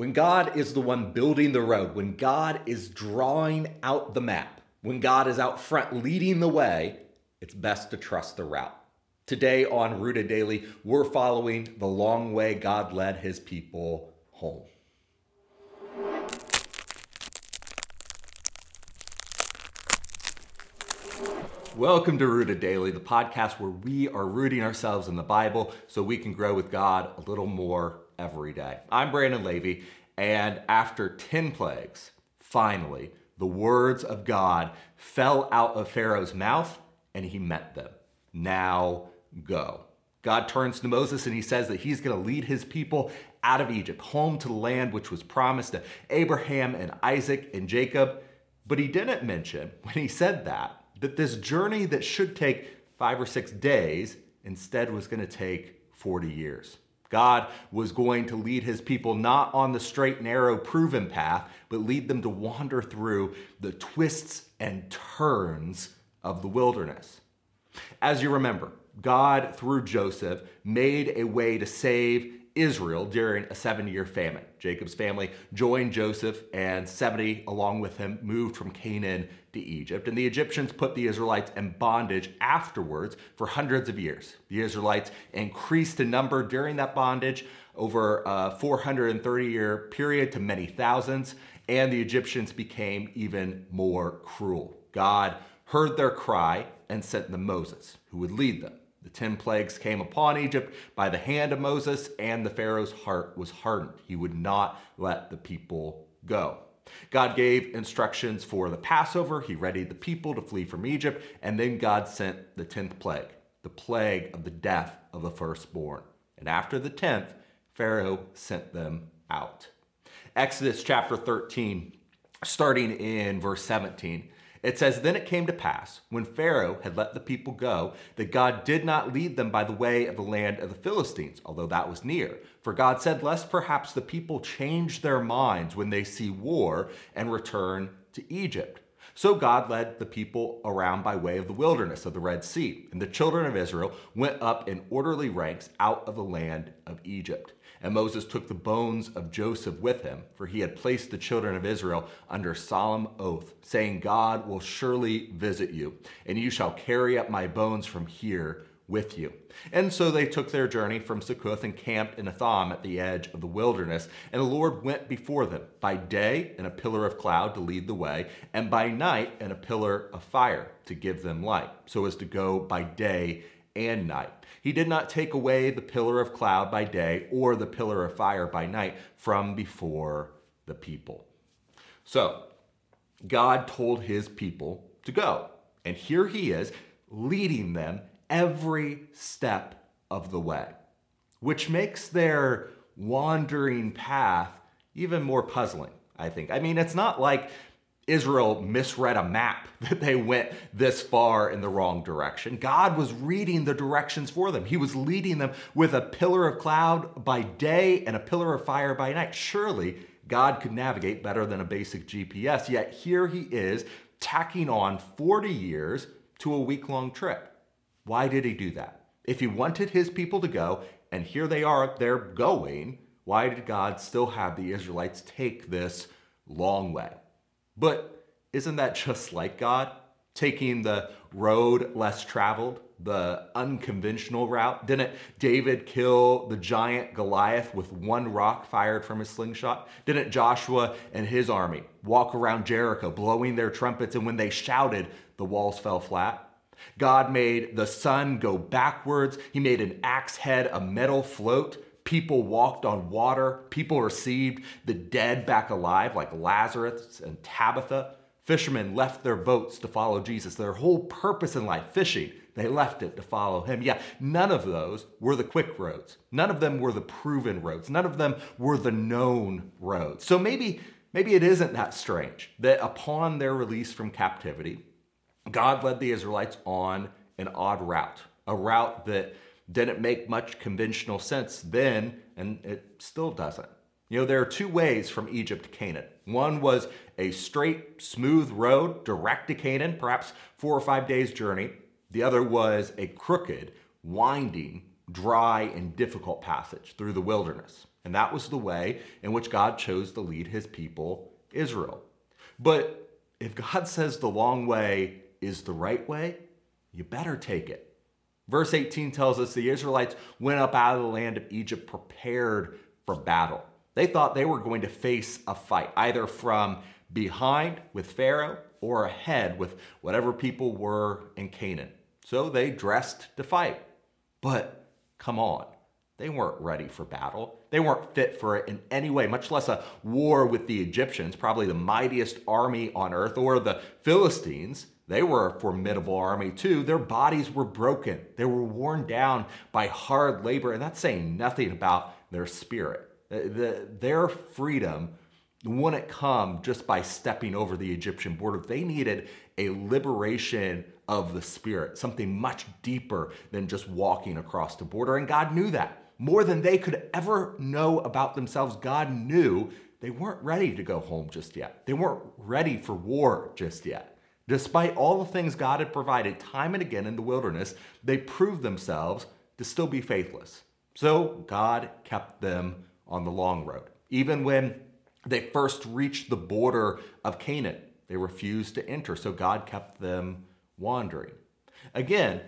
When God is the one building the road, when God is drawing out the map, when God is out front leading the way, it's best to trust the route. Today on Rooted Daily, we're following the long way God led his people home. Welcome to Rooted Daily, the podcast where we are rooting ourselves in the Bible so we can grow with God a little more every day. I'm Brandon Levy, and after 10 plagues, finally, the words of God fell out of Pharaoh's mouth and he met them. Now go. God turns to Moses and he says that he's going to lead his people out of Egypt, home to the land which was promised to Abraham and Isaac and Jacob. But he didn't mention, when he said that, that this journey that should take five or six days instead was going to take 40 years. God was going to lead his people not on the straight, narrow, proven path, but lead them to wander through the twists and turns of the wilderness. As you remember, God, through Joseph, made a way to save Israel during a seven year famine. Jacob's family joined Joseph, and 70 along with him moved from Canaan to Egypt. And the Egyptians put the Israelites in bondage afterwards for hundreds of years. The Israelites increased in number during that bondage over a 430 year period to many thousands, and the Egyptians became even more cruel. God heard their cry and sent them Moses, who would lead them. The ten plagues came upon Egypt by the hand of Moses, and the Pharaoh's heart was hardened. He would not let the people go. God gave instructions for the Passover. He readied the people to flee from Egypt, and then God sent the tenth plague, the plague of the death of the firstborn. And after the tenth, Pharaoh sent them out. Exodus chapter 13, starting in verse 17 it says, Then it came to pass, when Pharaoh had let the people go, that God did not lead them by the way of the land of the Philistines, although that was near. For God said, Lest perhaps the people change their minds when they see war and return to Egypt. So God led the people around by way of the wilderness of the Red Sea, and the children of Israel went up in orderly ranks out of the land of Egypt. And Moses took the bones of Joseph with him, for he had placed the children of Israel under solemn oath, saying, God will surely visit you, and you shall carry up my bones from here with you. And so they took their journey from Succoth and camped in Etham at the edge of the wilderness. And the Lord went before them by day in a pillar of cloud to lead the way, and by night in a pillar of fire to give them light, so as to go by day and night. He did not take away the pillar of cloud by day or the pillar of fire by night from before the people. So, God told his people to go. And here he is leading them every step of the way, which makes their wandering path even more puzzling, I think. I mean, it's not like Israel misread a map that they went this far in the wrong direction. God was reading the directions for them. He was leading them with a pillar of cloud by day and a pillar of fire by night. Surely God could navigate better than a basic GPS, yet here he is tacking on 40 years to a week long trip. Why did he do that? If he wanted his people to go, and here they are, they're going, why did God still have the Israelites take this long way? But isn't that just like God? Taking the road less traveled, the unconventional route? Didn't David kill the giant Goliath with one rock fired from his slingshot? Didn't Joshua and his army walk around Jericho blowing their trumpets, and when they shouted, the walls fell flat? God made the sun go backwards. He made an axe head a metal float. People walked on water. People received the dead back alive, like Lazarus and Tabitha. Fishermen left their boats to follow Jesus. Their whole purpose in life, fishing, they left it to follow him. Yeah, none of those were the quick roads. None of them were the proven roads. None of them were the known roads. So maybe, maybe it isn't that strange that upon their release from captivity, God led the Israelites on an odd route, a route that didn't make much conventional sense then, and it still doesn't. You know, there are two ways from Egypt to Canaan. One was a straight, smooth road direct to Canaan, perhaps four or five days' journey. The other was a crooked, winding, dry, and difficult passage through the wilderness. And that was the way in which God chose to lead his people, Israel. But if God says the long way is the right way, you better take it. Verse 18 tells us the Israelites went up out of the land of Egypt prepared for battle. They thought they were going to face a fight, either from behind with Pharaoh or ahead with whatever people were in Canaan. So they dressed to fight. But come on, they weren't ready for battle. They weren't fit for it in any way, much less a war with the Egyptians, probably the mightiest army on earth, or the Philistines. They were a formidable army too. Their bodies were broken, they were worn down by hard labor, and that's saying nothing about their spirit. Uh, the, their freedom wouldn't come just by stepping over the Egyptian border. They needed a liberation of the spirit, something much deeper than just walking across the border. And God knew that. More than they could ever know about themselves, God knew they weren't ready to go home just yet. They weren't ready for war just yet. Despite all the things God had provided time and again in the wilderness, they proved themselves to still be faithless. So God kept them on the long road. Even when they first reached the border of Canaan, they refused to enter, so God kept them wandering. Again,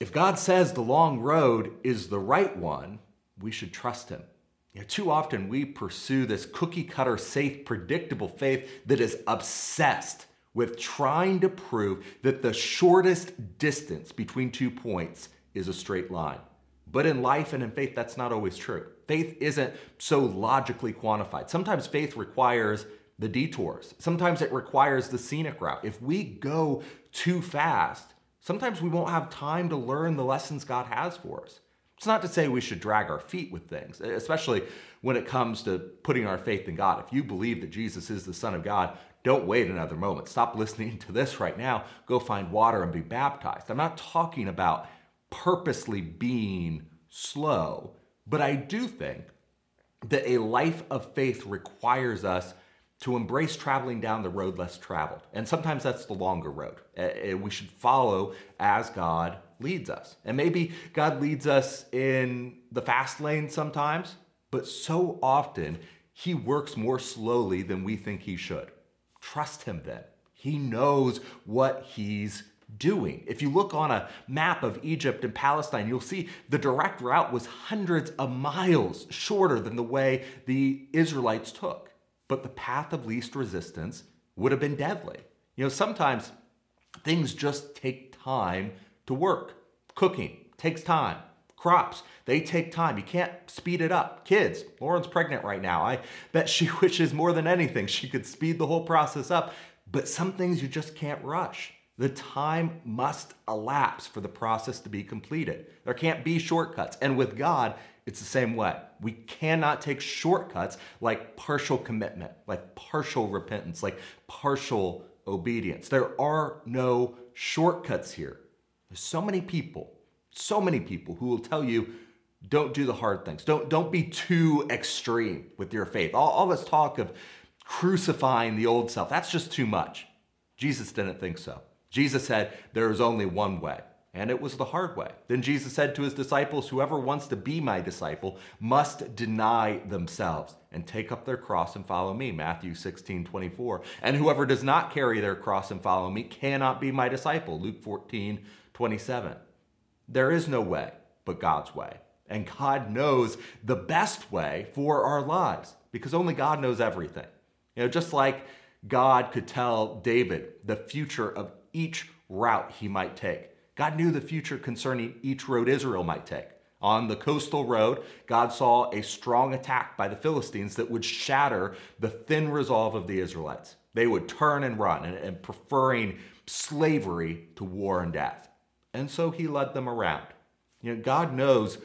if God says the long road is the right one, we should trust him. You know, too often we pursue this cookie cutter, safe, predictable faith that is obsessed with trying to prove that the shortest distance between two points is a straight line. But in life and in faith, that's not always true. Faith isn't so logically quantified. Sometimes faith requires the detours, sometimes it requires the scenic route. If we go too fast, sometimes we won't have time to learn the lessons God has for us. It's not to say we should drag our feet with things, especially when it comes to putting our faith in God. If you believe that Jesus is the Son of God, don't wait another moment. Stop listening to this right now. Go find water and be baptized. I'm not talking about purposely being slow, but I do think that a life of faith requires us to embrace traveling down the road less traveled. And sometimes that's the longer road. We should follow as God leads us. And maybe God leads us in the fast lane sometimes, but so often he works more slowly than we think he should. Trust him then. He knows what he's doing. If you look on a map of Egypt and Palestine, you'll see the direct route was hundreds of miles shorter than the way the Israelites took. But the path of least resistance would have been deadly. You know, sometimes things just take time to work. Cooking takes time. Crops, they take time. You can't speed it up. Kids, Lauren's pregnant right now. I bet she wishes more than anything she could speed the whole process up. But some things you just can't rush. The time must elapse for the process to be completed. There can't be shortcuts. And with God, it's the same way. We cannot take shortcuts like partial commitment, like partial repentance, like partial obedience. There are no shortcuts here. There's so many people, so many people who will tell you, don't do the hard things. Don't, don't be too extreme with your faith. All, all this talk of crucifying the old self, that's just too much. Jesus didn't think so. Jesus said, There is only one way, and it was the hard way. Then Jesus said to his disciples, Whoever wants to be my disciple must deny themselves and take up their cross and follow me. Matthew 16, 24. And whoever does not carry their cross and follow me cannot be my disciple. Luke 14, 27. There is no way but God's way. And God knows the best way for our lives because only God knows everything. You know, just like God could tell David the future of each route he might take. God knew the future concerning each road Israel might take. On the coastal road, God saw a strong attack by the Philistines that would shatter the thin resolve of the Israelites. They would turn and run, and, and preferring slavery to war and death. And so he led them around. You know, God knows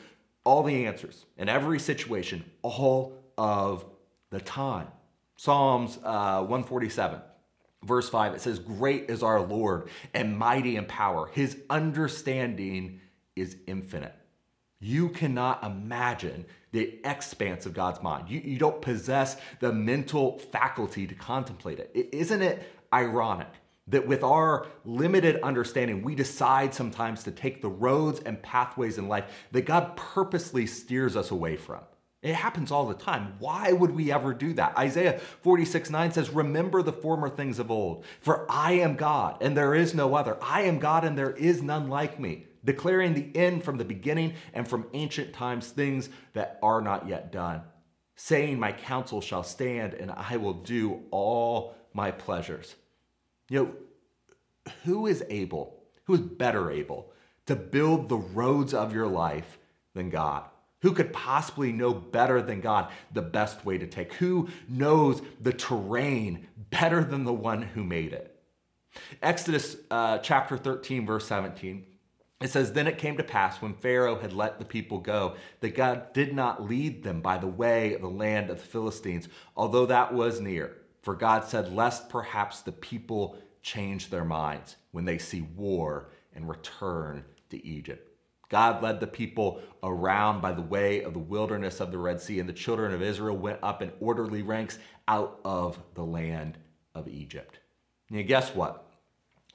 all the answers in every situation, all of the time. Psalms uh, 147 verse 5, it says, Great is our Lord and mighty in power. His understanding is infinite. You cannot imagine the expanse of God's mind. You, you don't possess the mental faculty to contemplate it. Isn't it ironic that with our limited understanding, we decide sometimes to take the roads and pathways in life that God purposely steers us away from? It happens all the time. Why would we ever do that? Isaiah 46 9 says, Remember the former things of old, for I am God and there is no other. I am God and there is none like me, declaring the end from the beginning and from ancient times things that are not yet done, saying, My counsel shall stand and I will do all my pleasures. You know, who is able, who is better able to build the roads of your life than God? Who could possibly know better than God the best way to take? Who knows the terrain better than the one who made it? Exodus uh, chapter 13, verse 17. It says, Then it came to pass when Pharaoh had let the people go that God did not lead them by the way of the land of the Philistines, although that was near. For God said, Lest perhaps the people change their minds when they see war and return to Egypt. God led the people around by the way of the wilderness of the Red Sea, and the children of Israel went up in orderly ranks out of the land of Egypt. Now, guess what?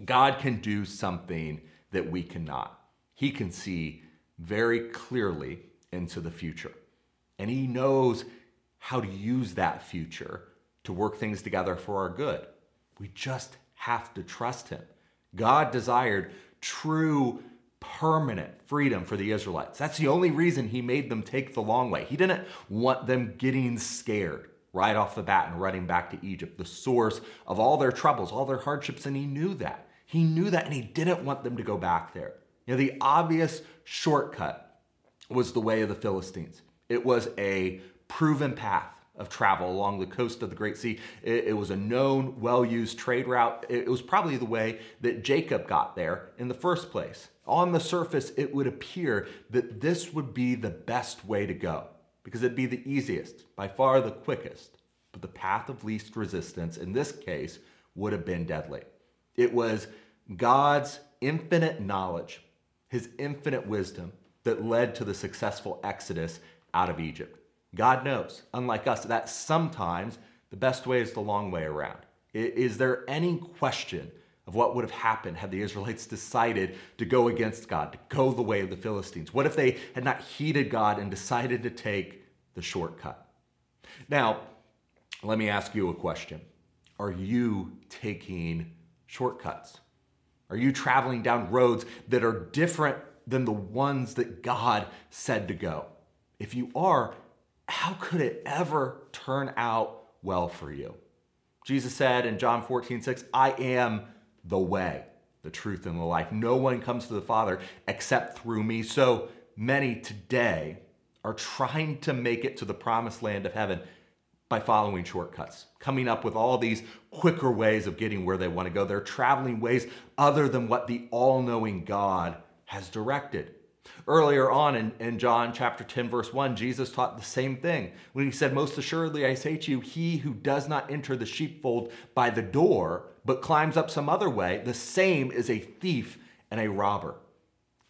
God can do something that we cannot. He can see very clearly into the future, and He knows how to use that future to work things together for our good. We just have to trust Him. God desired true permanent freedom for the Israelites. That's the only reason he made them take the long way. He didn't want them getting scared right off the bat and running back to Egypt, the source of all their troubles, all their hardships, and he knew that. He knew that and he didn't want them to go back there. You know, the obvious shortcut was the way of the Philistines. It was a proven path of travel along the coast of the Great Sea. It, it was a known, well used trade route. It, it was probably the way that Jacob got there in the first place. On the surface, it would appear that this would be the best way to go because it'd be the easiest, by far the quickest. But the path of least resistance in this case would have been deadly. It was God's infinite knowledge, his infinite wisdom, that led to the successful exodus out of Egypt. God knows, unlike us, that sometimes the best way is the long way around. Is there any question of what would have happened had the Israelites decided to go against God, to go the way of the Philistines? What if they had not heeded God and decided to take the shortcut? Now, let me ask you a question Are you taking shortcuts? Are you traveling down roads that are different than the ones that God said to go? If you are, how could it ever turn out well for you? Jesus said in John 14, 6, I am the way, the truth, and the life. No one comes to the Father except through me. So many today are trying to make it to the promised land of heaven by following shortcuts, coming up with all these quicker ways of getting where they want to go. They're traveling ways other than what the all knowing God has directed. Earlier on in, in John chapter 10, verse 1, Jesus taught the same thing when he said, Most assuredly I say to you, he who does not enter the sheepfold by the door, but climbs up some other way, the same is a thief and a robber.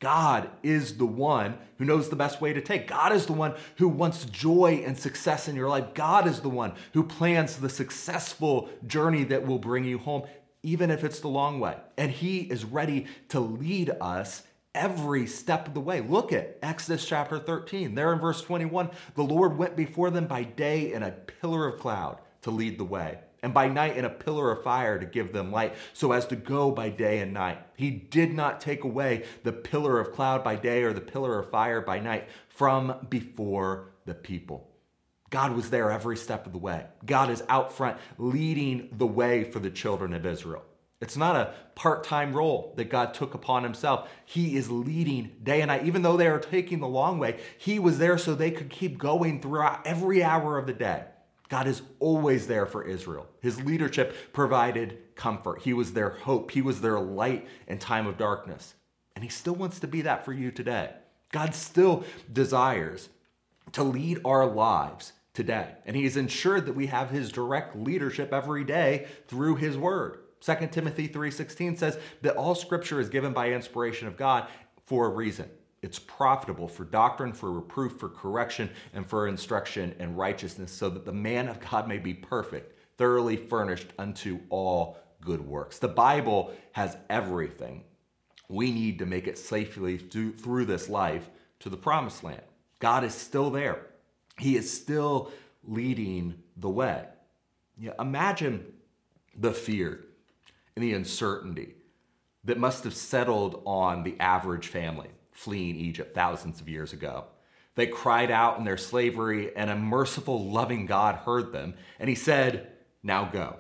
God is the one who knows the best way to take. God is the one who wants joy and success in your life. God is the one who plans the successful journey that will bring you home, even if it's the long way. And He is ready to lead us every step of the way. Look at Exodus chapter 13. There in verse 21, the Lord went before them by day in a pillar of cloud to lead the way, and by night in a pillar of fire to give them light, so as to go by day and night. He did not take away the pillar of cloud by day or the pillar of fire by night from before the people. God was there every step of the way. God is out front leading the way for the children of Israel. It's not a part time role that God took upon himself. He is leading day and night. Even though they are taking the long way, He was there so they could keep going throughout every hour of the day. God is always there for Israel. His leadership provided comfort. He was their hope. He was their light in time of darkness. And He still wants to be that for you today. God still desires to lead our lives today. And He has ensured that we have His direct leadership every day through His Word. 2 Timothy 3:16 says that all scripture is given by inspiration of God for a reason. It's profitable for doctrine, for reproof, for correction, and for instruction in righteousness, so that the man of God may be perfect, thoroughly furnished unto all good works. The Bible has everything we need to make it safely through this life to the promised land. God is still there. He is still leading the way. Yeah, imagine the fear and the uncertainty that must have settled on the average family fleeing Egypt thousands of years ago. They cried out in their slavery, and a merciful, loving God heard them, and he said, Now go.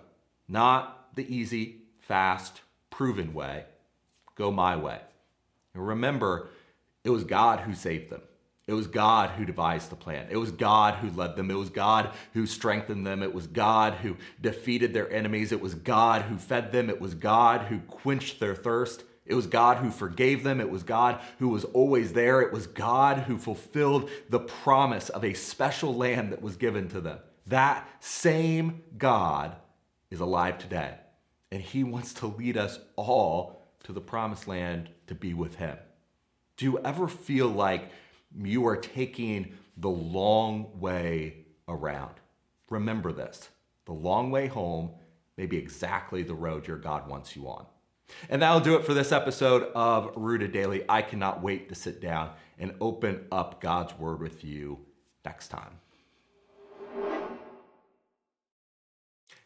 Not the easy, fast, proven way. Go my way. And remember, it was God who saved them. It was God who devised the plan. It was God who led them. It was God who strengthened them. It was God who defeated their enemies. It was God who fed them. It was God who quenched their thirst. It was God who forgave them. It was God who was always there. It was God who fulfilled the promise of a special land that was given to them. That same God is alive today, and He wants to lead us all to the promised land to be with Him. Do you ever feel like you are taking the long way around. Remember this the long way home may be exactly the road your God wants you on. And that'll do it for this episode of Rooted Daily. I cannot wait to sit down and open up God's Word with you next time.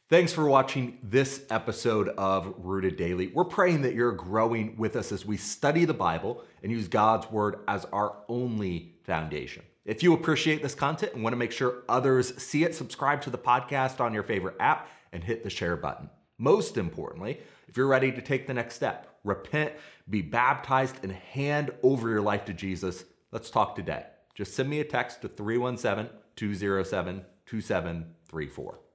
Thanks for watching this episode of Rooted Daily. We're praying that you're growing with us as we study the Bible and use God's Word as our only foundation. If you appreciate this content and want to make sure others see it, subscribe to the podcast on your favorite app and hit the share button. Most importantly, if you're ready to take the next step, repent, be baptized, and hand over your life to Jesus, let's talk today. Just send me a text to 317 207 2734.